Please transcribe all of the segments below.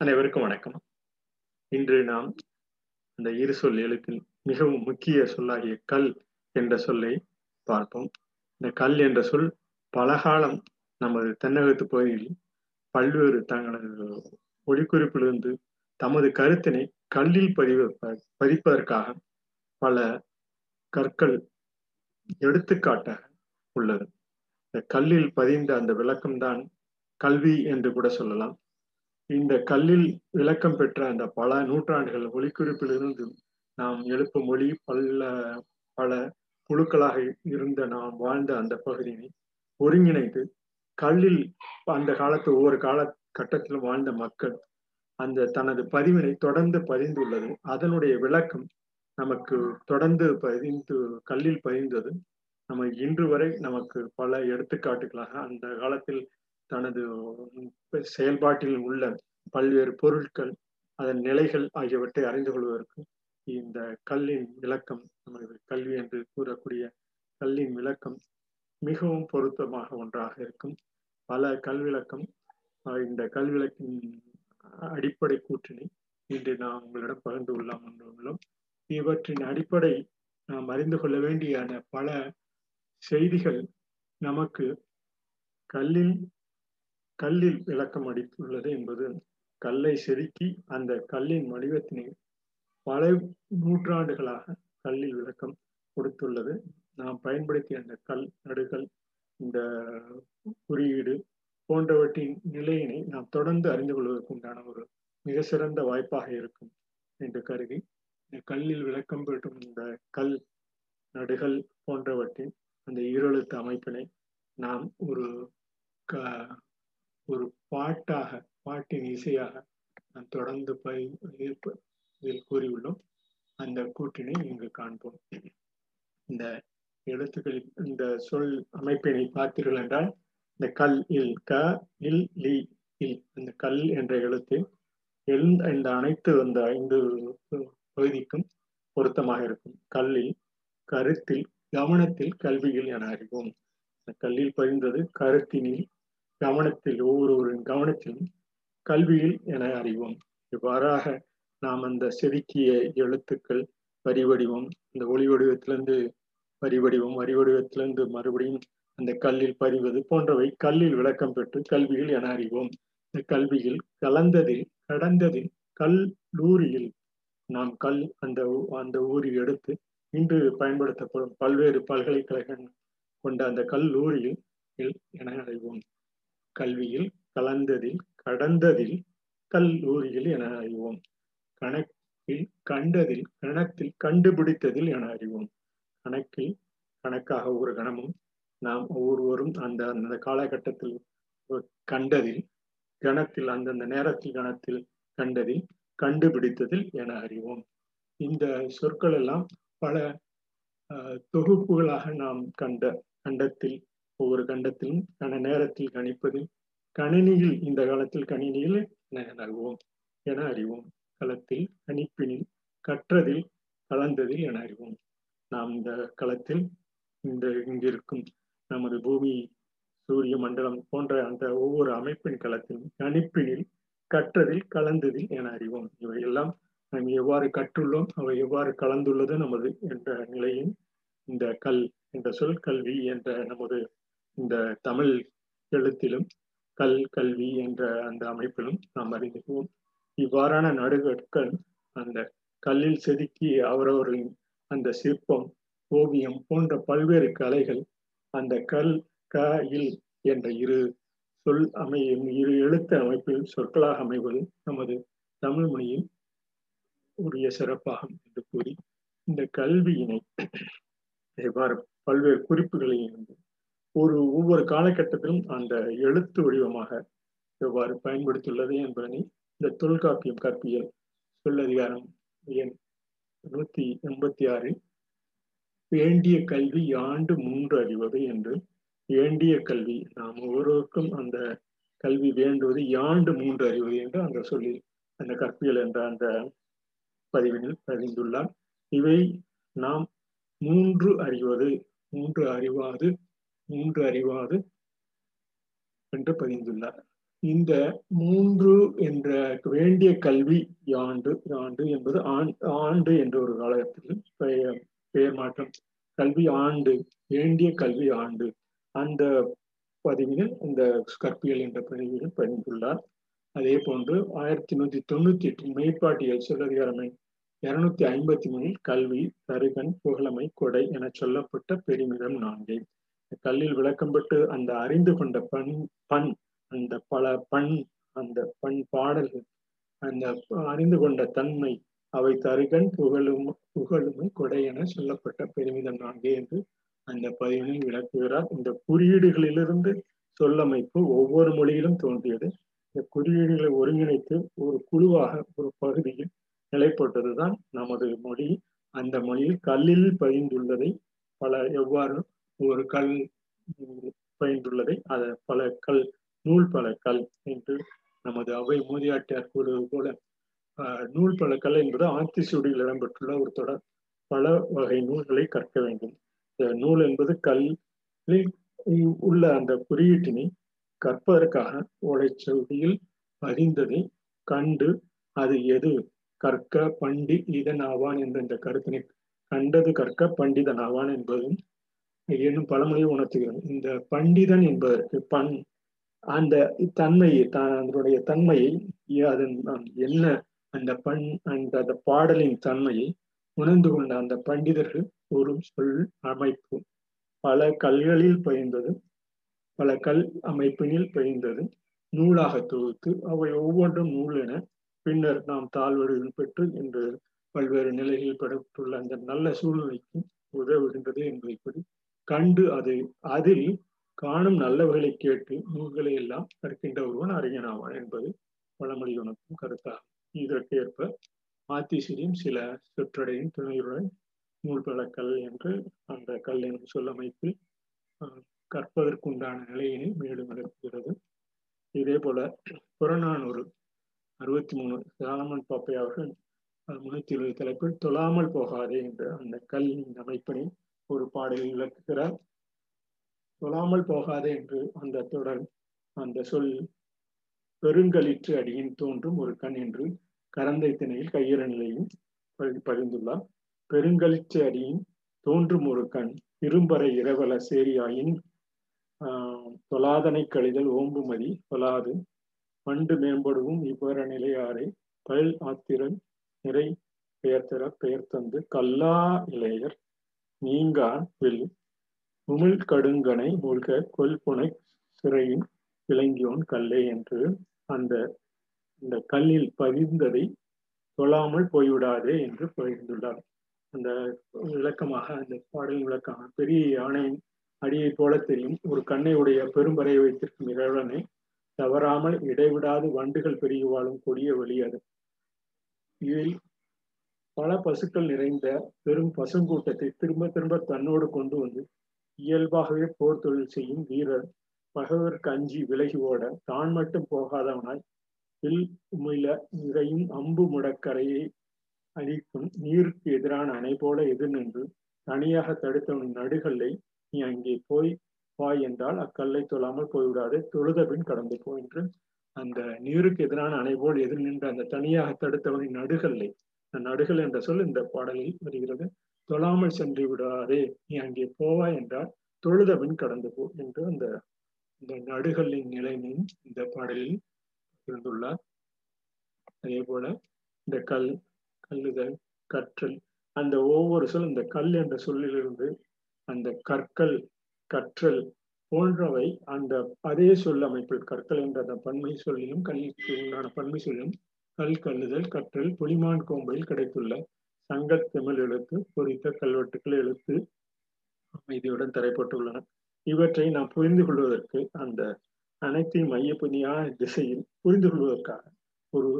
அனைவருக்கும் வணக்கம். இன்று நாம் அந்த இரு சொல் எழுத்தில் மிகவும் முக்கிய சொல்லாகிய கல் என்ற சொல்லை பார்ப்போம். இந்த கல் என்ற சொல் பலகாலம் நமது தென்னகத்து பகுதியில் பல்வேறு தங்களது ஒளிக்குறிப்பிலிருந்து தமது கருத்தினை கல்லில் பதிவு பதிப்பதற்காக பல கற்கள் எடுத்துக்காட்டாக உள்ளது. இந்த கல்லில் பதிந்த அந்த விளக்கம்தான் கல்வி என்று கூட சொல்லலாம். இந்த கல்லில் விளக்கம் பெற்ற அந்த பல நூற்றாண்டுகள் ஒளிக்குறிப்பிலிருந்து நாம் எழுப்பும் மொழி பல்ல பல குழுக்களாக இருந்த நாம் வாழ்ந்த அந்த பகுதியை ஒருங்கிணைத்து கல்லில் அந்த காலத்து ஒவ்வொரு கால கட்டத்திலும் வாழ்ந்த மக்கள் அந்த தனது பதிவினை தொடர்ந்து பதிந்துள்ளது. அதனுடைய விளக்கம் நமக்கு தொடர்ந்து பதிந்து கல்லில் பதிந்தது நம்ம இன்று வரை நமக்கு பல எடுத்துக்காட்டுகளாக அந்த காலத்தில் தனது செயல்பாட்டில் உள்ள பல்வேறு பொருட்கள் அதன் நிலைகள் ஆகியவற்றை அறிந்து கொள்வதற்கு இந்த கல்லின் விளக்கம் நமது கல்வி என்று கூறக்கூடிய கல்லின் விளக்கம் மிகவும் பொருத்தமாக ஒன்றாக இருக்கும். பல கல்விளக்கம் இந்த கல்விளக்கின் அடிப்படை கூற்றினை இன்று நாம் உங்களிடம் பகிர்ந்து கொள்ளலாம் உள்ளோம். இவற்றின் அடிப்படை நாம் அறிந்து கொள்ள வேண்டிய பல செய்திகள் நமக்கு கல்லில் கல்லில் விளக்கம் அடித்துள்ளது என்பது கல்லை செதுக்கி அந்த கல்லின் வடிவத்தினை பல நூற்றாண்டுகளாக கல்லில் விளக்கம் கொடுத்துள்ளது. நாம் பயன்படுத்திய அந்த கல் நடுகள் இந்த குறியீடு போன்றவற்றின் நிலையினை நாம் தொடர்ந்து அறிந்து கொள்வதற்கு உண்டான ஒரு மிக சிறந்த வாய்ப்பாக இருக்கும் என்று கருதி இந்த கல்லில் விளக்கம் பெற்றும் இந்த கல் நடுகள் போன்றவற்றின் அந்த ஈரெழுத்து அமைப்பினை நாம் ஒரு க ஒரு பாட்டாக பாட்டின் இசையாக நான் தொடர்ந்து இதில் கூறியுள்ளோம். அந்த கூட்டினை இங்கு காண்போம். இந்த எழுத்துக்களில் இந்த சொல் அமைப்பினை பார்த்தீர்கள் என்றால் இந்த கல் இல் க இல் லி இல் அந்த கல் என்ற எழுத்து எழுந்த இந்த அனைத்து அந்த ஐந்து பகுதிக்கும் பொருத்தமாக இருக்கும். கல்லில் கருத்தில் கவனத்தில் கல்வியில் என அறிவோம். கல்லில் பதிந்தது கருத்தினில் கவனத்தில் ஒவ்வொருவரின் கவனத்திலும் கல்வியில் என அறிவோம். இவ்வாறாக நாம் அந்த செதுக்கிய எழுத்துக்கள் வரிவடிவம் இந்த ஒளி வடிவத்திலிருந்து வரி வடிவம் வரி வடிவத்திலிருந்து மறுபடியும் அந்த கல்லில் பதிவது போன்றவை கல்லில் விளக்கம் பெற்று கல்வியில் என அறிவோம். இந்த கல்வியில் கலந்ததில் கடந்ததில் கல்லூரியில் நாம் கல் அந்த அந்த ஊரில் எடுத்து இன்று பயன்படுத்தப்படும் பல்வேறு பல்கலைக்கழகங்கள் கொண்ட அந்த கல்லூரியில் என அறிவோம். கல்வியில் கலந்ததில் கடந்ததில் கல்லூரியில் என அறிவோம். கணக்கில் கண்டதில் கணத்தில் கண்டுபிடித்ததில் என அறிவோம். கணக்கில் கணக்காக ஒரு கணமும் நாம் ஒவ்வொருவரும் அந்த அந்த காலகட்டத்தில் கண்டதில் கணத்தில் அந்தந்த நேரத்தில் கணத்தில் கண்டதில் கண்டுபிடித்ததில் என அறிவோம். இந்த சொற்கள் எல்லாம் பல தொகுப்புகளாக நாம் கண்ட கண்டத்தில் ஒவ்வொரு கண்டத்திலும் கன நேரத்தில் கணிப்பதில் கணினியில் இந்த காலத்தில் கணினியில் என என அறிவோம். களத்தில் கணிப்பினில் கற்றதில் கலந்ததில் என அறிவோம். நாம் இந்த களத்தில் இந்த இங்கிருக்கும் நமது பூமி சூரிய மண்டலம் போன்ற அந்த ஒவ்வொரு அமைப்பின் களத்திலும் கணிப்பினில் கற்றதில் கலந்ததில் என அறிவோம். இவையெல்லாம் நாம் எவ்வாறு கற்றுள்ளோம் அவை எவ்வாறு கலந்துள்ளது நமது என்ற நிலையில் இந்த கல் என்ற சொல் கல்வி என்ற நமது இந்த தமிழ் எழுத்திலும் கல் கல்வி என்ற அந்த அமைப்பிலும் நாம் அறிந்துக்குவோம் இவ்வாறான நடுகற்கள் அந்த கல்லில் செதுக்கி அவரவர்களின் அந்த சிற்பம் ஓவியம் போன்ற பல்வேறு கலைகள் அந்த கல் க இல் என்ற இரு சொல் அமையும் இரு எழுத்து அமைப்பில் சொற்களாக அமைவது நமது தமிழ் மொழியில் உரிய சிறப்பாகும் என்று கூறி இந்த கல்வியினை எவ்வாறு பல்வேறு குறிப்புகளை ஒரு ஒவ்வொரு காலகட்டத்திலும் அந்த எழுத்து வடிவமாக எவ்வாறு பயன்படுத்தியுள்ளது என்பதனை இந்த தொல்காப்பியம் கற்பியல் சொல்லதிகாரம் எண் நூத்தி எண்பத்தி ஆறில் வேண்டிய கல்வி ஆண்டு மூன்று அறிவது என்று வேண்டிய கல்வி நாம் ஒவ்வொருவருக்கும் அந்த கல்வி வேண்டுவது யாண்டு மூன்று அறிவது என்று அந்த சொல்லி அந்த கற்பியல் என்ற அந்த பதிவினில் பதிந்துள்ளார். இவை நாம் மூன்று அறிவது மூன்று அறிவாது மூன்று அறிவாது என்று பதிந்துள்ளார். இந்த மூன்று என்ற வேண்டிய கல்வி ஆண்டு ஆண்டு என்பது ஆண்டு என்ற ஒரு காலத்தில் பெயர் பெயர் மாற்றம். கல்வி ஆண்டு வேண்டிய கல்வி ஆண்டு. அந்த பதிவில் இந்த கற்பியல் என்ற பதிவிலும் பதிந்துள்ளார். அதே போன்று ஆயிரத்தி நூத்தி தொண்ணூத்தி எட்டில் மேற்பாட்டியல் சொல்லதிகாரமை இருநூத்தி ஐம்பத்தி மூணில் கல்வி தருகன் புகழமை கொடை என சொல்லப்பட்ட பெருமிதம் நான்கே. கல்லில் விளக்கம் அந்த அறிந்து கொண்ட பண் பண் அந்த பல பண் அந்த பண் பாடல்கள் அந்த அறிந்து கொண்ட தன்மை அவை தருகன் புகழும் புகழுமை கொடை என சொல்லப்பட்ட பெருமிதம் நான்கே என்று அந்த பதிவினை விளக்குகிறார். இந்த குறியீடுகளிலிருந்து சொல்லமைப்பு ஒவ்வொரு மொழியிலும் தோன்றியது. இந்த குறியீடுகளை ஒருங்கிணைத்து ஒரு குழுவாக ஒரு பகுதியில் நிலைப்பட்டதுதான் நமது மொழி. அந்த மொழியில் கல்லில் பதிந்துள்ளதை பல எவ்வாறு ஒரு கல் பயின்றுள்ளதை அத பல கல் நூல் பல கல் என்று நமது அவை மோதியாட்டியார் கூறுவது போல நூல் பல கல் என்பது ஆத்திசூடியில் இடம்பெற்றுள்ள ஒரு தொடர். பல வகை நூல்களை கற்க வேண்டும். இந்த நூல் என்பது கல்லில் உள்ள அந்த குறியீட்டினை கற்பதற்காக ஓலைச்சுவடியில் பதிந்ததை கண்டு அது எது? கற்க பண்டி இதன் ஆவான் என்ற இந்த கருத்தினை கண்டது கற்க பண்டிதன் ஆவான் என்பதும் என்னும் பழமொழியை உணர்த்துகிறது இந்த பண்டிதன் என்பதற்கு பண் அந்த தன்மையை அதனுடைய தன்மையை அதன் என்ன அந்த பண் அந்த அந்த பாடலின் தன்மையை உணர்ந்து கொண்ட அந்த பண்டிதர்கள் ஒரு சொல் அமைப்பு. பல கல்களில் பயிர்ந்தது பல கல் அமைப்பினில் பயிர்ந்தது நூலாக தொகுத்து அவை ஒவ்வொன்றும் நூல் என பின்னர் நாம் தாழ்வடிவில் பெற்று இன்று பல்வேறு நிலைகளில் பெறப்பட்டுள்ள அந்த நல்ல சூழ்நிலைக்கு உதவுகின்றது என்பதை பற்றி கண்டு அது அதில் காணும் நல்லவர்களை கேட்டு நூல்களை எல்லாம் கற்கின்ற ஒருவன் அறிஞனாவான் என்பது பழமொழி உணர்த்தும் கருத்தாகும் இதற்கு ஏற்ப ஆத்திசிரியும் சில சொற்றடையின் துணையுடன் நூல் பழக்கல் என்று அந்த கல் எனும் சொல்லமைப்பில் கற்பதற்குண்டான நிலையினை மேலும் விளக்குகிறது இதே போல புறநானூறு அறுபத்தி மூணு சாலமன் பாப்பை அவர்கள் முன்னூத்தி இருபது தலைப்பில் தொழாமல் போகாதே என்ற அந்த கல்லின் அமைப்பினை ஒரு பாடலில் விளக்குகிறார். தொழாமல் போகாதே என்று அந்த தொடர் அந்த சொல் பெருங்கலிற்று அடியின் தோன்றும் ஒரு கண் என்று கரந்தை திணையில் கையிற நிலையும் பகிர்ந்துள்ளார் பெருங்கலிற்று அடியின் தோன்றும் ஒரு கண் இரும்பறை இரவல சேரியாயின் தொலாதனை கழிதல் ஓம்புமதி தொலாது. பண்டு மேம்படுவும் இவ்வர நிலையாரை பல் ஆத்திரன் நிறை பெயர்த்தர பெயர் தந்து கல்லா இளையர் நீங்கான் வில் உமிழ் கடுங்கனை மூழ்க கொல்புனை சிறையின் விளங்கியோன் கல்லே என்று அந்த இந்த கல்லில் பதிந்ததை தொழாமல் போய்விடாதே என்று பகிர்ந்துள்ளார் அந்த விளக்கமாக அந்த பாடலின் விளக்கமாக பெரிய யானையின் அடியை போல தெரியும். ஒரு கண்ணை உடைய பெரும்பறை வைத்திருக்கும் இறைவனை தவறாமல் இடைவிடாது வண்டுகள் பெருகி வாழும் கொடிய வழி அது. இதில் பல பசுக்கள் நிறைந்த பெரும் பசுங்கூட்டத்தை திரும்ப திரும்ப தன்னோடு கொண்டு வந்து இயல்பாகவே போர் தொழில் செய்யும் வீரர் பகைவருக்கு அஞ்சி விலகி ஓட தான் மட்டும் போகாதவனாய் வில் உமிழ நிறையும் அம்பு முடக்கரையை அழிக்கும் நீருக்கு எதிரான அணை போல எதிர் நின்று தனியாக தடுத்தவன் நடுகல்லை நீ அங்கே போய் வாய் என்றால் அக்கல்லை தொழாமல் போய்விடாது. தொழுத பின் கடந்து போ என்று அந்த நீருக்கு எதிரான அணை போல் எதிர் நின்று அந்த தனியாக தடுத்தவனின் நடுகல்லை நடுகள் என்ற சொல் இந்த பாடலில் வருகிறது. தொழாமல் சென்று விடாதே நீ அங்கே போவாய் என்றால் தொழுத பின் கடந்து போ என்று அந்த இந்த நடுகளின் நிலைமையும் இந்த பாடலில் இருந்துள்ளார். அதே போல இந்த கல் கல்லுதல் கற்றல் அந்த ஒவ்வொரு சொல் இந்த கல் என்ற சொல்லிலிருந்து அந்த கற்கள் கற்றல் போன்றவை அந்த அதே சொல் அமைப்பில் கற்கள் என்ற அந்த பன்மை சொல்லிலும் கல்விக்கு உண்டான பன்மை சொல்லிலும் கல் கல்லுதல் கற்றல் புலிமான் கோம்பையில் கிடைத்துள்ள சங்கத் தமிழ் எழுத்து பொறித்த கல்வெட்டுக்கள் எழுத்து அமைதியுடன் தரைப்பட்டுள்ளன. இவற்றை நாம் புரிந்து கொள்வதற்கு அந்த அனைத்தையும் மையப்பதியான திசையில் புரிந்து கொள்வதற்காக ஒரு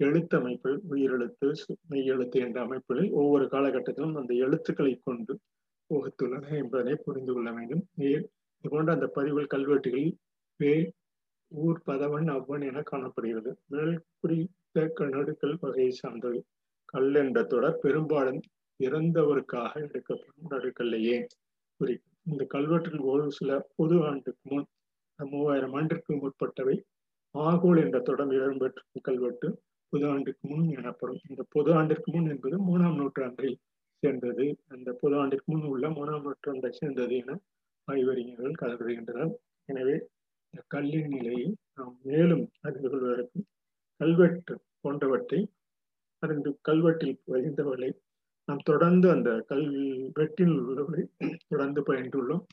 எழுத்தமைப்பு உயிரெழுத்து மெய்யெழுத்து என்ற அமைப்புகளில் ஒவ்வொரு காலகட்டத்திலும் அந்த எழுத்துக்களை கொண்டு வகுத்துள்ளன என்பதனை புரிந்து கொள்ள வேண்டும். இதுபோன்ற அந்த பதிவுகள் கல்வெட்டுகளில் வேல் ஊர் பதவன் அவ்வன் என காணப்படுகிறது. மேல் குறித்த நடுக்கல் வகையை சார்ந்தது கல் என்ற தொடர் பெரும்பாலும் இறந்தவருக்காக எடுக்கப்படும் நடுக்கல்லையே குறிக்கும் இந்த கல்வெட்டில் ஒரு சில பொது ஆண்டுக்கு முன் மூவாயிரம் ஆண்டிற்கு முற்பட்டவை. ஆகோல் என்ற தொடர் இடம்பெற்ற கல்வெட்டு பொது ஆண்டுக்கு முன் எனப்படும். இந்த பொது ஆண்டிற்கு முன் என்பது மூணாம் நூற்றாண்டை சேர்ந்தது. அந்த பொது ஆண்டிற்கு முன் உள்ள மூணாம் நூற்றாண்டை சேர்ந்தது என ஆய்வறிஞர்கள் கருதுகின்றனர். எனவே இந்த கல்லின் நிலையை நாம் மேலும் அறிந்து கொள்வதற்கு கல்வெட்டு போன்றவற்றை அறிந்து கல்வெட்டில் பதிந்தவர்களை நாம் தொடர்ந்து அந்த கல்வெட்டில் உள்ளவர்களை தொடர்ந்து பயின்றுள்ளோம்.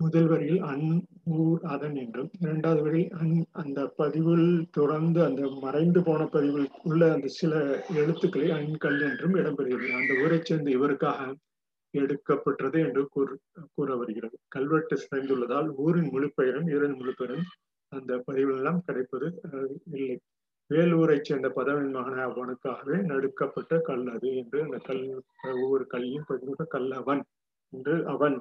முதல் வரியில் அன் ஊர் அதன் என்றும் இரண்டாவது வரியில் அன் அந்த பதிவில் தொடர்ந்து அந்த மறைந்து போன பதிவில் உள்ள அந்த சில எழுத்துக்களை அன்கல் என்றும் இடம்பெறுகிறது. அந்த ஊரை சேர்ந்த இவருக்காக எடுக்கப்பட்டது என்று கூறு கூற வருகிறது. கல்வெட்டு சிதைந்துள்ளதால் ஊரின் முழுப்பெயரும் இரண்டு முழுப்பெயரும் அந்த பதிவிலெல்லாம் கிடைப்பது இல்லை. வேலூரை சேர்ந்த பதவின் மகன அவனுக்காகவே நடுக்கப்பட்ட கல் அது என்று அந்த கல் ஒவ்வொரு கல்லையும் பதிவு கல் அவன் என்று அவன்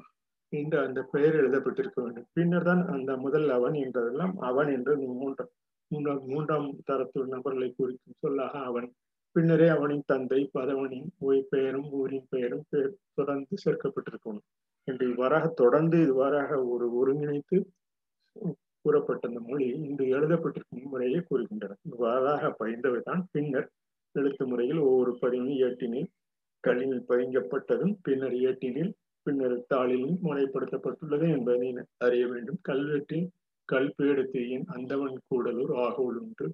என்று அந்த பெயர் எழுதப்பட்டிருக்க வேண்டும். பின்னர் தான் அந்த முதல் அவன் என்றதெல்லாம் அவன் என்று மூன்றாம் மூன்றாம் மூன்றாம் தரத்து நபர்களை குறிக்கும் சொல்லாக அவன். பின்னரே அவனின் தந்தை பதவனின் ஓய் பெயரும் ஊரின் பெயரும் தொடர்ந்து சேர்க்கப்பட்டிருக்கணும் என்று இவ்வாறாக தொடர்ந்து இவ்வாறாக ஒரு ஒருங்கிணைத்து கூறப்பட்ட அந்த மொழி இன்று எழுதப்பட்டிருக்கும் முறையை கூறுகின்றன. இவ்வாறாக பயின்றவைதான். பின்னர் எழுத்து முறையில் ஒவ்வொரு பதிவும் ஏட்டினில் கல்லில் பயங்கப்பட்டதும் பின்னர் ஏட்டினில் பின்னர் தாளிலும் முறைப்படுத்தப்பட்டுள்ளது என்பதை அறிய வேண்டும். கல்வெட்டில் கல்பேடத்தையின் அந்தவன் கூடலூர் ஆகோல் ஒன்று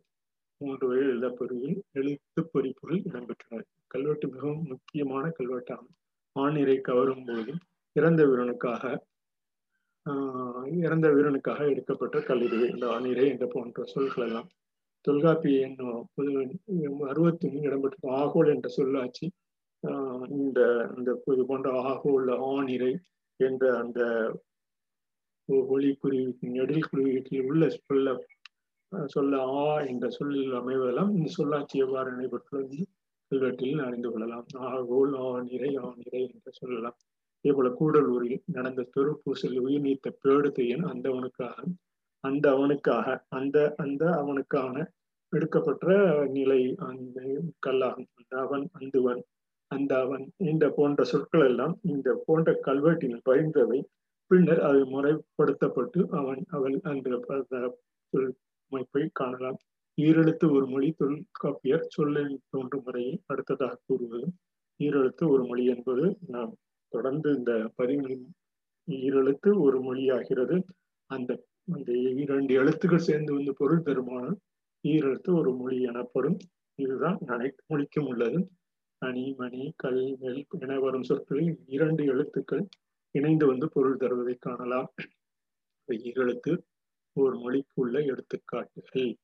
மூன்று வரை எழுதப்பொருளில் எழுத்து பொறிப்புகள் இடம்பெற்றன. கல்வெட்டு மிகவும் முக்கியமான கல்வெட்டாகும். ஆணிரை கவரும் போது இறந்த வீரனுக்காக இறந்த வீரனுக்காக எடுக்கப்பட்ட கல்லூரி இந்த ஆணிரை என்ற போன்ற சொல்களெல்லாம். எல்லாம் என்னும் அறுபத்தி மூணு இடம்பெற்ற ஆகோல் என்ற சொல்லாட்சி இந்த இந்த இது போன்ற ஆகோல் ஆணிரை என்ற அந்த ஒளி குறிவீட்டின் நெடில் குறியீட்டில் உள்ள சொல்ல சொல்ல ஆ என்ற சொல்லில் அமைவதெல்லாம் இந்த சொல்லாட்சி எவ்வாறு நடைபெற்றுள்ளது கல்வெட்டில் அறிந்து கொள்ளலாம். ஆகோல் ஆணிரை ஆணிரை என்று சொல்லலாம். இதே கூடலூரில் நடந்த பெருப்பூசல் உயிர் நீத்த பேடுத்தையன் அந்த அவனுக்காக அந்த அவனுக்காக அந்த அந்த அவனுக்கான எடுக்கப்பட்ட நிலை அந்த கல்லாகும். அந்த அவன் அந்துவன் அந்த அவன் இந்த போன்ற சொற்கள் எல்லாம் இந்த போன்ற கல்வெட்டில் பயின்றவை. பின்னர் அது முறைப்படுத்தப்பட்டு அவன் அவள் அந்த சொல் அமைப்பை காணலாம். ஈரெழுத்து ஒரு மொழி தொல்காப்பியர் சொல்லில் தோன்றும் முறையை அடுத்ததாக கூறுவது. ஈரெழுத்து ஒரு மொழி என்பது நாம் தொடர்ந்து இந்த பதிவுகளின் ஈரெழுத்து ஒரு மொழியாகிறது. அந்த அந்த இரண்டு எழுத்துக்கள் சேர்ந்து வந்து பொருள் தருமானம் ஈரெழுத்து ஒரு மொழி எனப்படும். இதுதான் அனைத்து மொழிக்கும் உள்ளது. அணி மணி கல் நெல் என வரும் சொற்களில் இரண்டு எழுத்துக்கள் இணைந்து வந்து பொருள் தருவதை காணலாம். ஈரெழுத்து ஒரு மொழிக்கு உள்ள எடுத்துக்காட்டுகள்.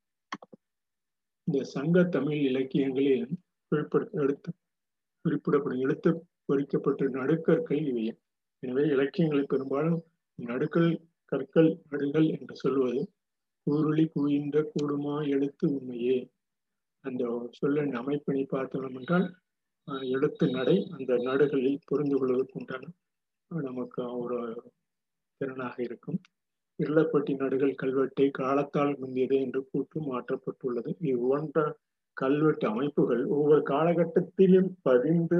இந்த சங்க தமிழ் இலக்கியங்களில் குறிப்பிட எழுத்து குறிப்பிடப்படும் எழுத்து பொறிக்கப்பட்ட நடுக்கற்கள் இவை எனவே இலக்கியங்களில் பெரும்பாலும் நடுக்கல் கற்கள் நடுகள் என்று சொல்வது கூருளி குவிந்த கூடுமா எழுத்து உண்மையே. அந்த சொல்லின் அமைப்பினை பார்த்தோம் என்றால் எழுத்து நடை அந்த நடுகளில் புரிந்து கொள்வதற்கு உண்டான நமக்கு ஒரு திறனாக இருக்கும். இருளப்பட்டி நடுகள் கல்வெட்டை காலத்தால் முந்தியது என்று கூற்று மாற்றப்பட்டுள்ளது இவ்வொன்ற கல்வெட்டு அமைப்புகள் ஒவ்வொரு காலகட்டத்திலும் பதிந்து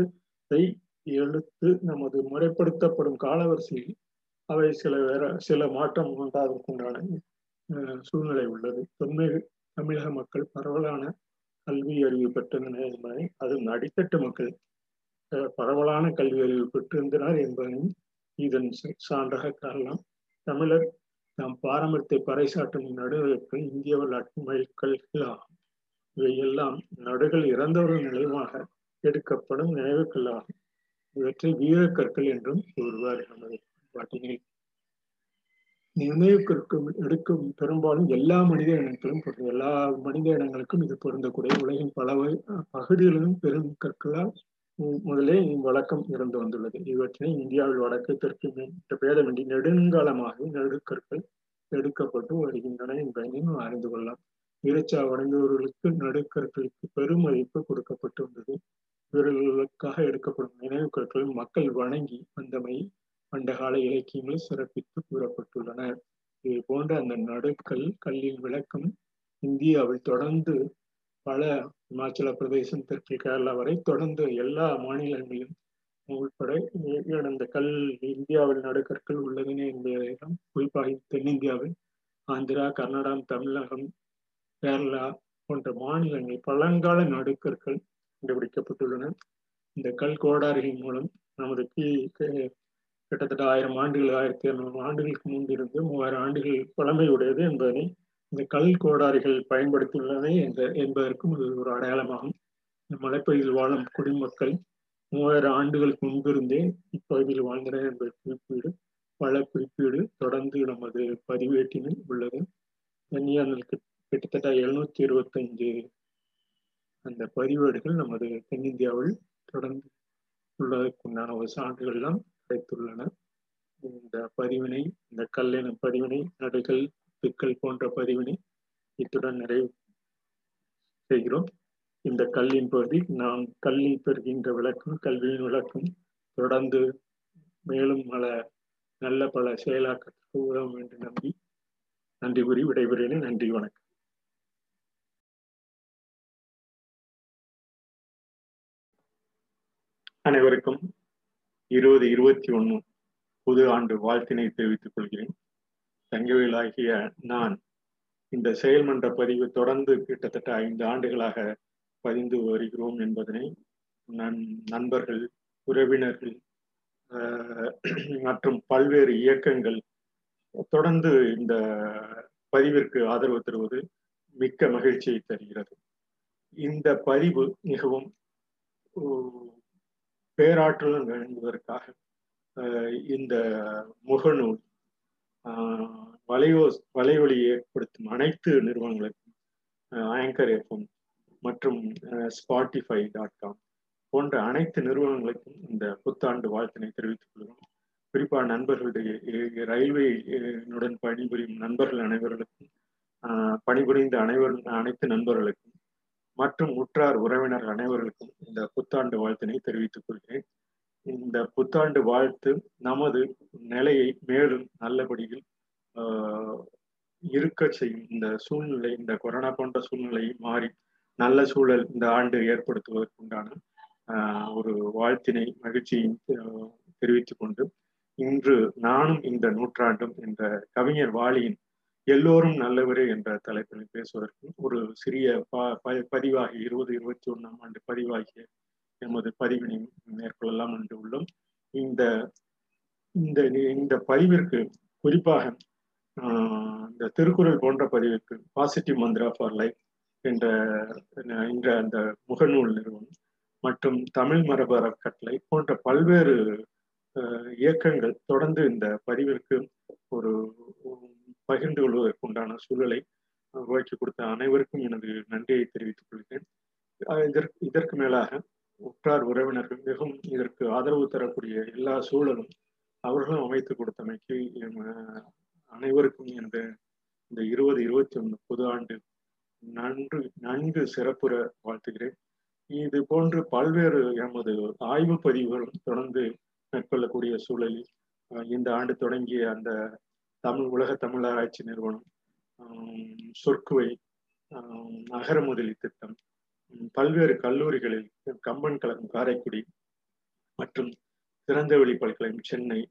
எழுத்து நமது முறைப்படுத்தப்படும் காலவரிசையில் அவை சில வேற சில மாற்றம் உண்டாவதற்குண்டான சூழ்நிலை உள்ளது. தொன்மை தமிழக மக்கள் பரவலான கல்வி அறிவு பெற்றிருந்தனர் என்பதை அது அடித்தட்டு மக்கள் பரவலான கல்வி அறிவு பெற்றிருந்தனர் என்பதையும் இதன் சான்றாக காரணம் தமிழர் நம் பாரம்பரியத்தை பறைசாற்றும் நடுகளுக்கு இந்திய வரலாற்று மைல்கல்களாகும் இவையெல்லாம் நடுகள் இறந்தவர்கள் நினைவாக எடுக்கப்படும் நினைவுகளாகும் இவற்றை இவற்றை வீரக்கற்கள் என்றும் கூறுவார் நமது பாட்டினில். நினைவு கற்கும் எடுக்கும் பெரும்பாலும் எல்லா மனித இனங்களும் பொருந்தும். எல்லா மனித இனங்களுக்கும் இது பொருந்தக்கூடிய உலகின் பல பகுதிகளிலும் பெரும் கற்களால் முதலே வழக்கம் இருந்து வந்துள்ளது. இவற்றை இந்தியாவில் வடக்கு தெற்கு என்ற பேதமின்றி நெடுங்காலமாக நடுக்கற்கள் எடுக்கப்பட்டு வருகின்றன என்பதையும் அறிந்து கொள்ளலாம். வீரச்சா அடைந்தவர்களுக்கு நடுக்கற்களுக்கு பெருமதிப்பு கொடுக்கப்பட்டு வந்தது. இவர்களுக்காக எடுக்கப்படும் நினைவு கற்கள் மக்கள் வணங்கி வந்தமை பண்டகால இலக்கியங்களில் சிறப்பித்து கூறப்பட்டுள்ளன இது போன்ற அந்த நடுக்கல் கல்லின் விளக்கம் இந்தியாவில் தொடர்ந்து பல இமாச்சல பிரதேசம் தெற்கு கேரளா வரை தொடர்ந்து எல்லா மாநிலங்களிலும் உள்பட அந்த கல் இந்தியாவில் நடுக்கற்கள் உள்ளதுன்னு என்பதையெல்லாம் குறிப்பாக தென்னிந்தியாவில் ஆந்திரா கர்நாடகம் தமிழகம் கேரளா போன்ற மாநிலங்கள் பழங்கால நடுக்கற்கள் கண்டுபிடிக்கப்பட்டுள்ளன. இந்த கல் கோடாரிகள் மூலம் நமது கிட்டத்தட்ட ஆயிரம் ஆண்டுகள் ஆயிரத்தி இரநூறு ஆண்டுகளுக்கு முன்பிருந்து மூவாயிரம் ஆண்டுகள் பழமையுடையது என்பதனை இந்த கல் கோடாரிகள் பயன்படுத்தியுள்ளதே என்ற என்பதற்கும் இது ஒரு அடையாளமாகும். இந்த மலைப்பகுதியில் வாழும் குடிமக்கள் மூவாயிரம் ஆண்டுகளுக்கு முன்பிருந்தே இப்பகுதியில் வாழ்ந்தனர் என்பது குறிப்பீடு. பல குறிப்பீடு தொடர்ந்து நமது பதிவேட்டினில் உள்ளது. தனியார்களுக்கு கிட்டத்தட்ட எழுநூத்தி இருபத்தஞ்சு அந்த பதிவேடுகள் நமது தென்னிந்தியாவில் தொடர்ந்து உள்ளதற்குண்டான ஒரு சான்றுகள்லாம் கிடைத்துள்ளன. இந்த பதிவினை இந்த கல் என பதிவினை நடுகள் பிக்கல் போன்ற பதிவினை இத்துடன் நிறைவு செய்கிறோம். இந்த கல்லின் பகுதி நாம் கல்வி பெறுகின்ற விளக்கம் கல்வியின் விளக்கம் தொடர்ந்து மேலும் பல நல்ல பல செயலாக்கத்திற்கு உதவும் என்று நம்பி நன்றி கூறி விடைபெறுகிறேன். நன்றி வணக்கம். அனைவருக்கும் இருபது இருபத்தி ஒன்று புது ஆண்டு வாழ்த்தினை தெரிவித்துக் கொள்கிறேன். தங்கவேலாகிய நான் இந்த செயல்மன்ற பதிவு தொடர்ந்து கிட்டத்தட்ட ஐந்து ஆண்டுகளாக பதிந்து வருகிறோம் என்பதனை நன் நண்பர்கள் உறவினர்கள் மற்றும் பல்வேறு இயக்கங்கள் தொடர்ந்து இந்த பதிவிற்கு ஆதரவு தருவது மிக்க மகிழ்ச்சியை தருகிறது. இந்த பதிவு மிகவும் பேராற்றல் வழங்குவதற்காக இந்த முகநூல் வலையோ வலையொலி ஏற்படுத்தும் அனைத்து நிறுவனங்களுக்கும் ஆங்கர் எஃப்எம் மற்றும் ஸ்பாட்டிஃபை டாட் காம் போன்ற அனைத்து நிறுவனங்களுக்கும் இந்த புத்தாண்டு வாழ்த்தினை தெரிவித்துக் கொள்கிறோம். குறிப்பாக நண்பர்களுடைய ரயில்வேனுடன் பணிபுரியும் நண்பர்கள் அனைவர்களுக்கும் பணிபுரிந்த அனைவர் அனைத்து நண்பர்களுக்கும் மற்றும் உற்றார் உறவினர் அனைவர்களுக்கும் இந்த புத்தாண்டு வாழ்த்தினை தெரிவித்துக் கொள்கிறேன். இந்த புத்தாண்டு வாழ்த்து நமது நிலையை மேலும் நல்லபடியில் இருக்க செய்யும். இந்த சூழ்நிலை இந்த கொரோனா போன்ற சூழ்நிலை மாறி நல்ல சூழல் இந்த ஆண்டு ஏற்படுத்துவதற்குண்டான ஒரு வாழ்த்தினை மகிழ்ச்சியும் தெரிவித்துக் கொண்டு இன்று நானும் இந்த நூற்றாண்டும் என்ற கவிஞர் வாலியின் எல்லோரும் நல்லவரே என்ற தலைப்பில் பேசுவதற்கு ஒரு சிறிய பதிவாகி இருபது இருபத்தி ஒன்றாம் ஆண்டு பதிவாகிய எமது பதிவினை மேற்கொள்ளலாம் என்று உள்ளோம். இந்த இந்த இந்த பதிவிற்கு குறிப்பாக இந்த திருக்குறள் போன்ற பதிவிற்கு பாசிட்டிவ் மந்திரா ஃபார் லைஃப் என்ற என்ற அந்த முகநூல் நிறுவனம் மற்றும் தமிழ் மரபு அறக்கட்டளை போன்ற பல்வேறு இயக்கங்கள் தொடர்ந்து இந்த பதிவிற்கு ஒரு பகிர்ந்து கொள்வதற்குண்டான சூழலை உருவாக்கி கொடுத்த அனைவருக்கும் எனது நன்றியை தெரிவித்துக் கொள்கிறேன். இதற்கு இதற்கு மேலாக உற்றார் உறவினர்கள் மிகவும் இதற்கு ஆதரவு தரக்கூடிய எல்லா சூழலும் அவர்களும் அமைத்து கொடுத்தமைக்கு அனைவருக்கும் எனது இந்த இருபது இருபத்தி ஒன்று பொது ஆண்டு நன்று நன்கு சிறப்புற வாழ்த்துகிறேன். இது போன்று பல்வேறு எமது ஆய்வு பதிவுகளும் தொடர்ந்து மேற்கொள்ளக்கூடிய சூழலில் இந்த ஆண்டு தொடங்கிய அந்த தமிழ் உலக தமிழ் ஆராய்ச்சி நிறுவனம் சொற்குவை அகர முதலி திட்டம் பல்வேறு கல்லூரிகளில் கம்பன் கழகம் காரைக்குடி மற்றும் திறந்தவெளி பல்கலைக்கழகம் சென்னை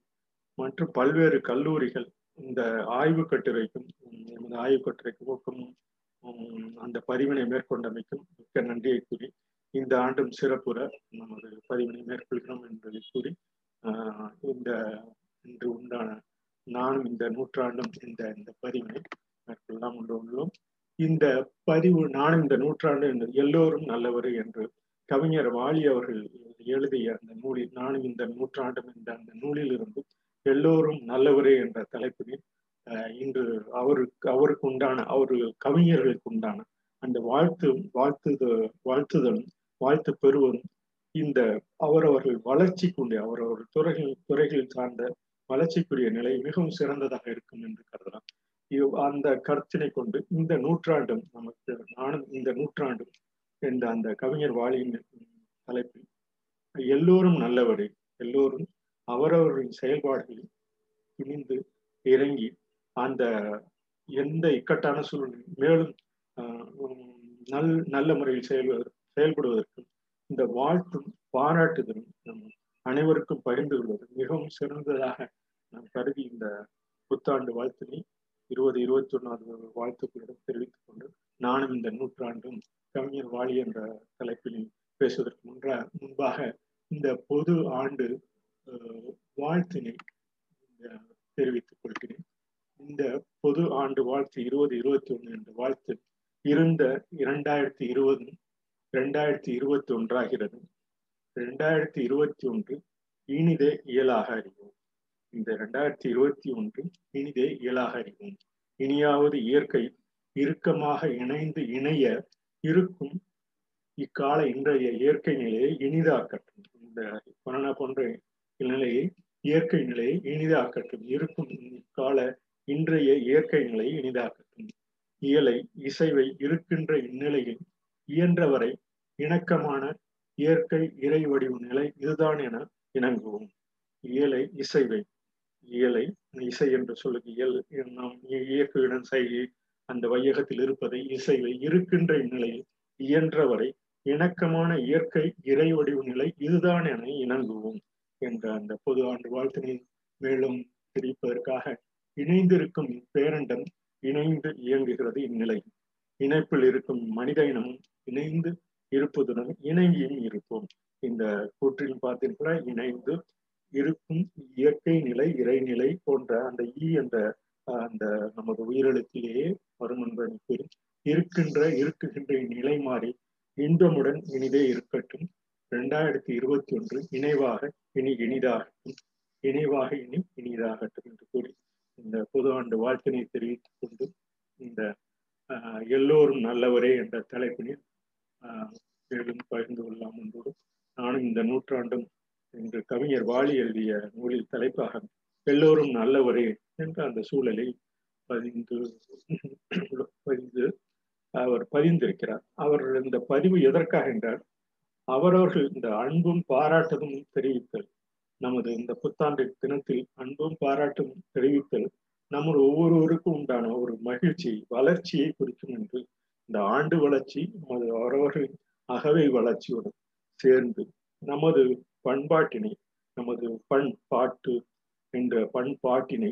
மற்றும் பல்வேறு கல்லூரிகள் இந்த ஆய்வு கட்டுரைக்கும் எமது ஆய்வு கட்டுரைக்கு ஊக்கமும் அந்த பதிவினை மேற்கொண்டமைக்கும் மிக்க நன்றியை கூறி இந்த ஆண்டும் சிறப்புற நமது பதிவினை மேற்கொள்கிறோம் என்பதை கூறி இந்த இன்று உண்டான நானும் இந்த நூற்றாண்டும் இந்த இந்த பதிவினை மேற்கொள்ளலாம் என்று உள்ளோம் இந்த பதிவு நானும் இந்த நூற்றாண்டு எல்லோரும் நல்லவரே என்று கவிஞர் வாலி அவர்கள் எழுதிய அந்த நூலில் நானும் இந்த நூற்றாண்டும் என்ற அந்த நூலில் இருந்து எல்லோரும் நல்லவரே என்ற தலைப்பில் இன்று அவருக்கு அவருக்கு உண்டான அவர் கவிஞர்களுக்கு உண்டான அந்த வாழ்த்து வாழ்த்துத வாழ்த்துதலும் வாழ்த்து பெறுவதும் இந்த அவரவர்கள் வளர்ச்சிக்குரிய அவரவர் துறைகள் துறைகளில் சார்ந்த வளர்ச்சிக்குரிய நிலை மிகவும் சிறந்ததாக இருக்கும் என்று கருதலாம். அந்த கருத்தினை கொண்டு இந்த நூற்றாண்டும் நமக்கு நானும் இந்த நூற்றாண்டும் என்ற அந்த கவிஞர் வாழியின் தலைப்பில் எல்லோரும் நல்லவரே எல்லோரும் அவரவர்களின் செயல்பாடுகளில் துணிந்து இறங்கி அந்த எந்த இக்கட்டான சூழ்நிலை மேலும் நல் நல்ல முறையில் செயல் செயல்படுவதற்கும் இந்த வாழ்த்தும் பாராட்டுதலும் நம் அனைவருக்கும் பகிர்ந்து கொள்வது மிகவும் சிறந்ததாக நான் கருதி இந்த புத்தாண்டு வாழ்த்தினை இருபது இருபத்தி ஒன்னாவது வாழ்த்துக்களிடம் தெரிவித்துக் கொண்டு நானும் இந்த நூற்றாண்டும் கவிஞர் வாலி என்ற தலைப்பில் பேசுவதற்கு முன்ற முன்பாக இந்த பொது ஆண்டு வாழ்த்தினை தெரிவித்துக் கொள்கிறேன். இந்த பொது ஆண்டு வாழ்த்து இருபது இருபத்தி ஒன்று என்ற வாழ்த்து இருந்த இரண்டாயிரத்தி இருபது இரண்டாயிரத்தி இருபத்தி ஒன்றாகிறது ரெண்டாயிரத்தி இருபத்தி ஒன்று இனிதே இயலாக அறிவோம். இந்த ரெண்டாயிரத்தி இருபத்தி ஒன்று இனிதே இயலாக அறிவோம். இனியாவது இயற்கை இறுக்கமாக இணைந்து இணைய இருக்கும் இக்கால இன்றைய இயற்கை நிலையை இனிதாக்கட்டும். இந்த கொரோனா போன்ற நிலையை இயற்கை நிலையை இனிதாக்கட்டும். இருக்கும் இக்கால இன்றைய இயற்கை நிலையை இனிதாக்கட்டும். இயலை இசைவை இருக்கின்ற இந்நிலையில் இயன்றவரை இணக்கமான இயற்கை இறை வடிவு நிலை இதுதான் என இணங்குவோம். இயலை இசைவை இயலை இசை என்று சொல்லுது இயல் நாம் இயற்கையுடன் செய்கை அந்த வையகத்தில் இருப்பதை இசைவை இருக்கின்ற இந்நிலையில் இயன்றவரை இணக்கமான இயற்கை இறை வடிவு நிலை இதுதான் என இணங்குவோம் என்ற அந்த பொது ஆண்டு வாழ்த்தினை மேலும் தெரிவிப்பதற்காக இணைந்திருக்கும் பேரண்டம் இணைந்து இயங்குகிறது இந்நிலை இணைப்பில் இருக்கும் மனித இனமும் இணைந்து இருப்பதுடன் இணங்கியும் இருப்போம். இந்த கூற்றில் பார்த்தீங்கன்னா இணைந்து இருக்கும் இயற்கை நிலை இறைநிலை போன்ற அந்த ஈ என்ற அந்த நமது உயிரெழுத்திலேயே வரும் என்பதை இருக்கின்ற இருக்குகின்ற நிலை மாறி இன்பமுடன் இனிதே இருக்கட்டும். இரண்டாயிரத்தி இருபத்தி ஒன்று இணைவாக இனி இனிதாகட்டும். இணைவாக இனி இனிதாகட்டும் என்று கூறி இந்த புது ஆண்டு வாழ்த்தினை தெரிவித்துக் கொண்டு இந்த எல்லோரும் நல்லவரே என்ற தலைப்பினில் மேலும் பகிர்ந்து கொள்ளலாம் என்போடு நானும் இந்த நூற்றாண்டும் என்று கவிஞர் வாலி எழுதிய நூலில் தலைப்பாக எல்லோரும் நல்லவரே என்ற அந்த சூழலை பதிந்து பதிந்து அவர் பதிந்திருக்கிறார். அவர் இந்த பதிவு எதற்காக என்றால் அவரவர்கள் இந்த அன்பும் பாராட்டதும் தெரிவித்தல் நமது இந்த புத்தாண்டு தினத்தில் அன்பும் பாராட்டும் தெரிவித்தல் நம்ம ஒவ்வொருவருக்கும் உண்டான ஒரு மகிழ்ச்சி வளர்ச்சியை குறிக்கும் என்று இந்த ஆண்டு வளர்ச்சி நமது அவரவர்களின் அகவை வளர்ச்சியுடன் சேர்ந்து நமது பண்பாட்டினை நமது பண் பாட்டு என்ற பண்பாட்டினை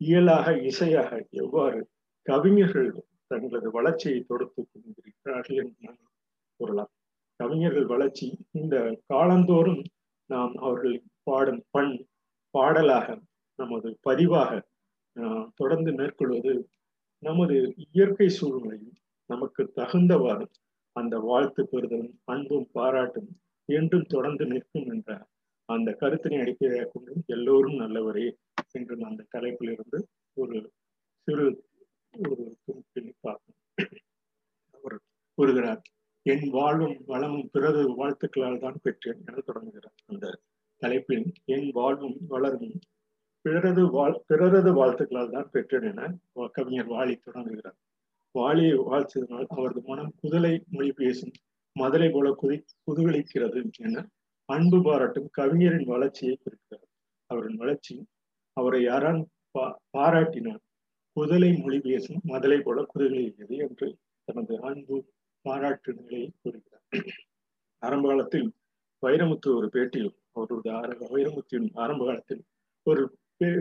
இயலாக இசையாக எவ்வாறு கவிஞர்கள் தங்களது வளர்ச்சியை தொடுத்து கொண்டிருக்கிறார்கள் என்று நான் கூறலாம். கவிஞர்கள் வளர்ச்சி இந்த காலந்தோறும் நாம் அவர்கள் பாடும் பண் பாடலாக நமது பதிவாக தொடர்ந்து மேற்கொள்வது நமது இயற்கை சூழ்நிலையும் நமக்கு தகுந்தவாறு அந்த வாழ்த்து பெறுதலும் அன்பும் பாராட்டும் என்றும் தொடர்ந்து நிற்கும் என்ற அந்த கருத்தினை அடிப்படையாக கொண்டு எல்லோரும் நல்லவரே என்று அந்த தலைப்பில் இருந்து ஒரு சிறு ஒரு குறிப்பினை பார்ப்போம் அவர் கூறுகிறார் என் வாழ்வும் வளமும் பிறகு வாழ்த்துக்களால் தான் பெற்றேன் என தொடங்குகிறார். அந்த தலைப்பில் என் வாழ்வும் வளரும் பிறரது வாழ் பிறரது வாழ்த்துக்களால் தான் பெற்றேன் என கவிஞர் வாழி தொடங்குகிறார். வாளியை வாழ்த்ததனால் அவரது மனம் குதலை மொழி பேசும் மதலை போல குதி குதூகலிக்கிறது என அன்பு பாராட்டும் கவிஞரின் வளர்ச்சியை குறிக்கிறார். அவரின் வளர்ச்சி அவரை யாரான் பா பாராட்டினார் குதலை மொழி பேசும் மதலை போல குதூகலிக்கிறது என்று தனது அன்பு பாராட்டு நிலையை கூறுகிறார். ஆரம்ப காலத்தில் வைரமுத்து ஒரு பேட்டியில் அவரது வைரமுத்தின் ஆரம்ப காலத்தில் ஒரு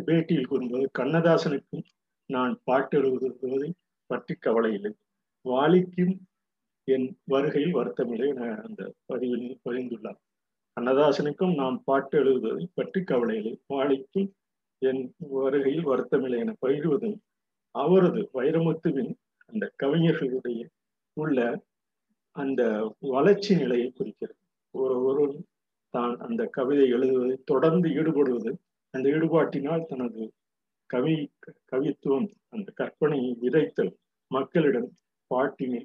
பேட்டியில் கூறும்போது கண்ணதாசனுக்கும் நான் பாட்டு எழுதுவதை பற்றி கவலை இல்லை. வாலிக்கும் என் வருகையில் வருத்தமில்லை என அந்த பதிவில் பதிந்துள்ளார். அன்னதாசனுக்கும் நாம் பாட்டு எழுதுவதை பற்றி கவலை இல்லை. வாலிக்கும் என் வருகையில் வருத்தமில்லை என பகிர்வதும் அவரது வைரமுத்துவின் அந்த கவிஞர்களுடைய உள்ள அந்த வளர்ச்சி நிலையை குறிக்கிறது. ஒரு ஒரு தான் அந்த கவிதை எழுதுவதை தொடர்ந்து ஈடுபடுவது அந்த ஈடுபாட்டினால் தனது கவி கவித்துவம் அந்த கற்பனையை விதைத்தல் மக்களிடம் பாட்டினை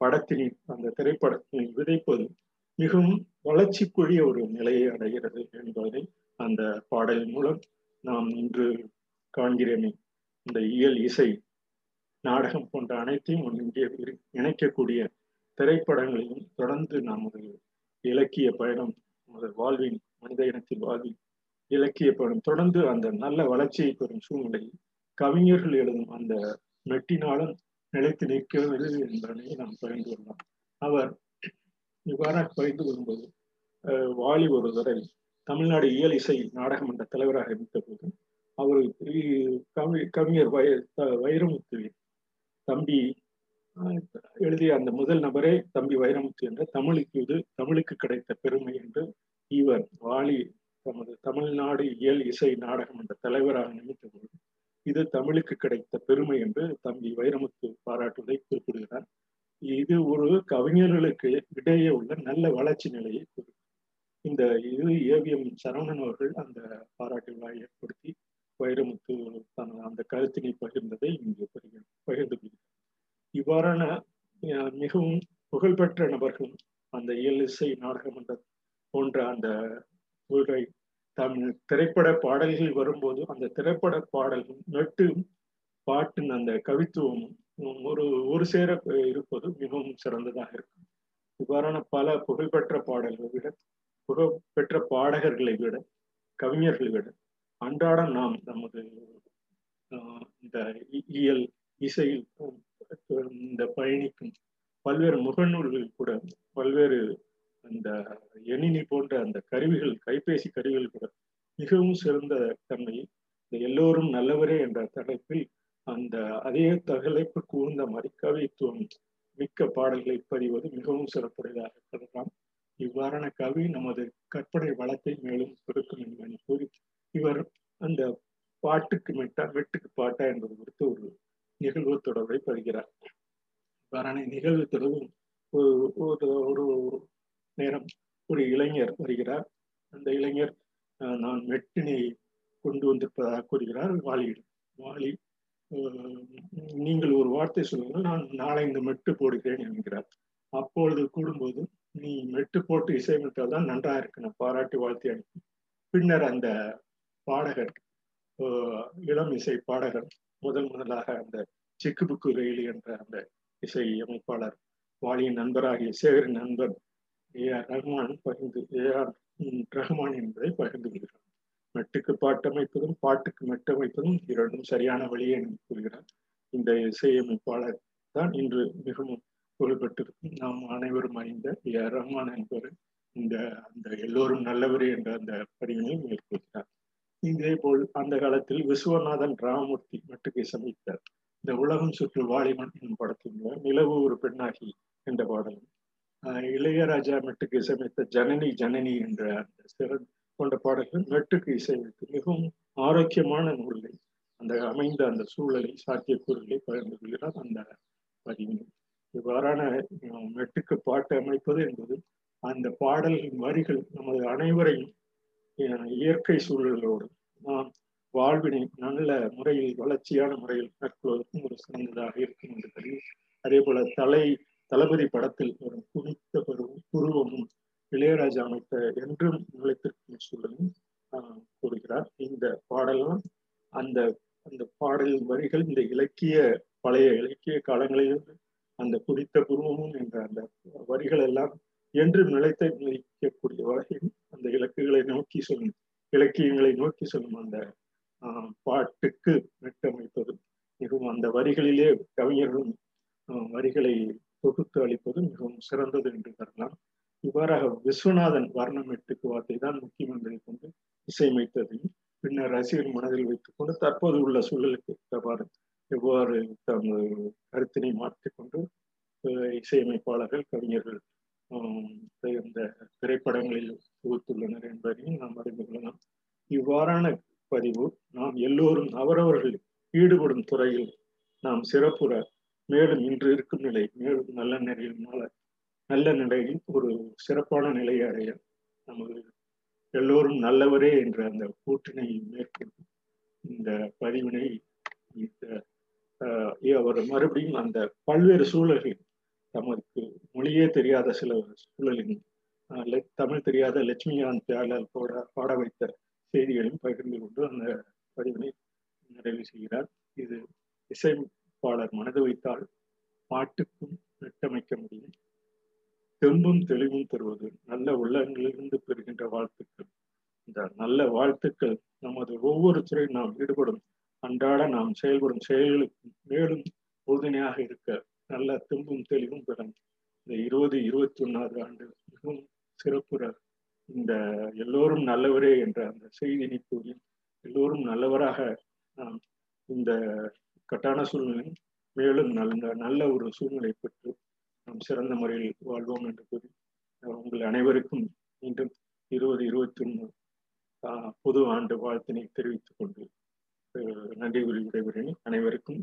படத்தினை அந்த திரைப்படத்தினை விதைப்பது மிகவும் வளர்ச்சிக்குரிய ஒரு நிலையை அடைகிறது என்பதை அந்த பாடலின் மூலம் நாம் இன்று காண்கிறேனே. இந்த இயல் இசை நாடகம் போன்ற அனைத்தையும் இங்கே இணைக்கக்கூடிய திரைப்படங்களையும் தொடர்ந்து நமது இலக்கிய பயணம் நமது வாழ்வின் மனித இனத்தின் வாழ்வின் இலக்கியப்படும் தொடர்ந்து அந்த நல்ல வளர்ச்சியை பெறும் சூழ்நிலையில் கவிஞர்கள் எழுதும் அந்த நெட்டினாலும் நிலைத்து நிற்கிறது என்பதனை நாம் பகிர்ந்து கொள்ளலாம். அவர் இவ்வாறாக பகிர்ந்து கொள்ளும்போது வாலி ஒரு தடவை தமிழ்நாடு இயல் இசை நாடகம் தலைவராக இருந்த போது அவர் கவி கவிஞர் வய வைரமுத்து தம்பி எழுதிய அந்த முதல் நபரே தம்பி வைரமுத்து என்ற தமிழுக்கு இது தமிழுக்கு கிடைத்த பெருமை என்று இவர் வாலி தமது தமிழ்நாடு இயல் இசை நாடகம் என்ற தலைவராக நினைத்த போது இது தமிழுக்கு கிடைத்த பெருமை என்று தம்பி வைரமுத்து பாராட்டுவதை குறிப்பிடுகிறார். இது ஒரு கவிஞர்களுக்கு இடையே உள்ள நல்ல வளர்ச்சி நிலையை குறிப்பிடும் இந்த இது ஏவிஎம் சரவணன் அவர்கள் அந்த பாராட்டு விழாவை ஏற்படுத்தி வைரமுத்து தனது அந்த கருத்தினை பகிர்ந்ததை இங்கு பகிர்ந்து கொள்கிறார் இவ்வாறான மிகவும் புகழ்பெற்ற நபர்களும் அந்த இயல் இசை நாடகமன்ற போன்ற அந்த துறை தமிழ் திரைப்பட பாடல்கள் வரும்போது அந்த திரைப்பட பாடல்கள் நட்டு பாட்டின் அந்த கவித்துவமும் ஒரு ஒரு சேர இருப்பது மிகவும் சிறந்ததாக இருக்கும். இவ்வாறான பல புகழ்பெற்ற பாடல்களை விட புகழ்பெற்ற பாடகர்களை விட கவிஞர்களை விட அன்றாடம் நாம் நமது இந்த இயல் இசையில் இந்த பயணிக்கும் பல்வேறு முகநூல்கள் கூட பல்வேறு அந்த எணினி போன்ற அந்த கருவிகள் கைபேசி கருவிகள் கூட மிகவும் சிறந்த தன்மை. இந்த எல்லோரும் நல்லவரே என்ற தலைப்பில் அந்த அதே தகலைப்பு கூர்ந்த மாதிரி கவித்துவம் மிக்க பாடல்களை பதிவது மிகவும் சிறப்புடையதாக கருதலாம். இவ்வாறான கவி நமது கற்பனை வளத்தை மேலும் பெருக்கும் என்று கூறி இவர் அந்த பாட்டுக்கு மெட்டா வெட்டுக்கு பாட்டா என்பது குறித்து ஒரு நிகழ்வு தொடர்பை பதிகிறார் இவ்வாறான நிகழ்வு தொடர்பும் ஒரு ஒரு நேரம் ஒரு இளைஞர் வருகிறார். அந்த இளைஞர் நான் மெட்டினை கொண்டு வந்திருப்பதாக கூறுகிறார். வாலியிடம் வாலி நீங்கள் ஒரு வார்த்தை சொல்லுங்கள் நான் நாளை இந்த மெட்டு போடுகிறேன் என்கிறார். அப்பொழுது கூடும்போது நீ மெட்டு போட்டு இசையமைத்தால் தான் நன்றாக இருக்கு. நான் பாராட்டி வாழ்த்தி அனுப்பி பின்னர் அந்த பாடகர் இளம் இசை பாடகர் முதல் முதலாக அந்த சிக்கு புக்கு ரயில் என்ற அந்த இசை அமைப்பாளர் வாலியின் நண்பராகிய சேகரின் நண்பர் ஏ ஆர் ரஹ்மான் பகிர்ந்து ஏ ஆர் ரஹ்மான் என்பதை பகிர்ந்து கொள்கிறார். மெட்டுக்கு பாட்டமைப்பதும் பாட்டுக்கு மெட்டமைப்பதும் இரண்டும் சரியான வழியை கூறுகிறார். இந்த இசையமைப்பாளர் தான் இன்று மிகவும் புகழ்பெற்றிருக்கும். நாம் அனைவரும் அறிந்த ஏ ஆர் ரஹ்மான் என்பவர் இந்த அந்த எல்லோரும் நல்லவர் என்ற அந்த பதிவினை மேற்கொள்கிறார் இதே போல் அந்த காலத்தில் விஸ்வநாதன் ராமமூர்த்தி மட்டுக்கு சமைத்தார் இந்த உலகம் சுற்று வாலிபன் என்னும் படத்தில் நிலவு ஒரு பெண்ணாகி என்ற பாடலும் இளையராஜா மெட்டுக்கு இசையமைத்த ஜனனி ஜனனி என்ற அந்த சிறந்த கொண்ட பாடல்கள் மெட்டுக்கு இசையமைத்து மிகவும் ஆரோக்கியமான நூல்கள். அந்த அமைந்த அந்த சூழலை சாத்தியக்கூறுகளை பகிர்ந்து கொள்கிறார் அந்த பதிவு. இவ்வாறான மெட்டுக்கு பாட்டு அமைப்பது என்பது அந்த பாடல்களின் வரிகள் நமது அனைவரையும் இயற்கை சூழலோடு நாம் வாழ்வினை நல்ல முறையில் வளர்ச்சியான முறையில் மேற்கொள்வதற்கும் ஒரு சிறந்ததாக இருக்கும் என்று கருதி அதே போல தலை தளபதி படத்தில் வரும் குவித்த பருவம் புருவமும் இளையராஜா அமைத்த என்றும் நிலைத்திருக்கும் சூழலும் கூறுகிறார். இந்த பாடலாம் அந்த அந்த பாடலின் வரிகள் இந்த இலக்கிய பழைய இலக்கிய காலங்களிலிருந்து அந்த குறித்த புருவமும் என்ற அந்த வரிகள் எல்லாம் என்றும் நிலைத்த நிலைக்கக்கூடிய வகையில் அந்த இலக்குகளை நோக்கி சொல்லும் இலக்கியங்களை நோக்கி சொல்லும் அந்த பாட்டுக்கு நட்டமைப்பது. மிகவும் அந்த வரிகளிலே கவிஞர்களும் வரிகளை தொகுத்து அளிப்பது மிகவும் சிறந்தது என்று கருதலாம். இவ்வாறாக விஸ்வநாதன் வர்ணமெட்டுக்கு வார்த்தை தான் முக்கியம் என்பதை கொண்டு இசையமைத்ததையும் பின்னர் ரசிகர் மனதில் வைத்துக் கொண்டு தற்போது உள்ள சூழலுக்கு ஏற்றவாறு எவ்வாறு தம் கருத்தினை மாற்றிக்கொண்டு இசையமைப்பாளர்கள் கவிஞர்கள் இந்த திரைப்படங்களில் தொகுத்துள்ளனர் என்பதையும் நாம் அறிந்து கொள்ளலாம். இவ்வாறான பதிவு நாம் எல்லோரும் அவரவர்கள் ஈடுபடும் துறையில் நாம் சிறப்புற மேலும் இன்று இருக்கும் நிலை மேலும் நல்ல நிலையில் நல்ல நிலையில் ஒரு சிறப்பான நிலையை அடைய நமது எல்லோரும் நல்லவரே என்ற அந்த கூட்டினை மேற்கொண்டு இந்த பதிவினை அவர் மறுபடியும் அந்த பல்வேறு சூழல்கள் தமக்கு மொழியே தெரியாத சில சூழலின் தமிழ் தெரியாத லட்சுமிகாந்த் பியாலால் போட பாட வைத்த செய்திகளையும் பகிர்ந்து கொண்டு அந்த பதிவினை நிறைவு செய்கிறார். இது இசை இசைப்பாளர் மனது வைத்தால் பாட்டுக்கும் நட்டமைக்க முடியும். தெம்பும் தெளிவும் தருவது நல்ல உள்ளங்களிலிருந்து பெறுகின்ற வாழ்த்துக்கள். இந்த நல்ல வாழ்த்துக்கள் நமது ஒவ்வொரு துறை நாம் ஈடுபடும் அன்றாட நாம் செயல்படும் செயல்களுக்கு மேலும் உறுதுணையாக இருக்க நல்ல தெம்பும் தெளிவும் பெறும். இந்த இருபது இருபத்தி ஒன்னாவது ஆண்டு மிகவும் சிறப்புற இந்த எல்லோரும் நல்லவரே என்ற அந்த செய்தினை கூறி எல்லோரும் நல்லவராக நாம் இந்த கட்டான சூழ்நிலை. மேலும் நல்ல நல்ல ஒரு சூழ்நிலை பெற்று நாம் சிறந்த முறையில் வாழ்வோம் என்று கூறி உங்கள் அனைவருக்கும் மீண்டும் இருபது இருபத்தி ஒன்று பொது ஆண்டு வாழ்த்தினை தெரிவித்துக் கொண்டு நன்றி கூறி விடைபெறேன் அனைவருக்கும்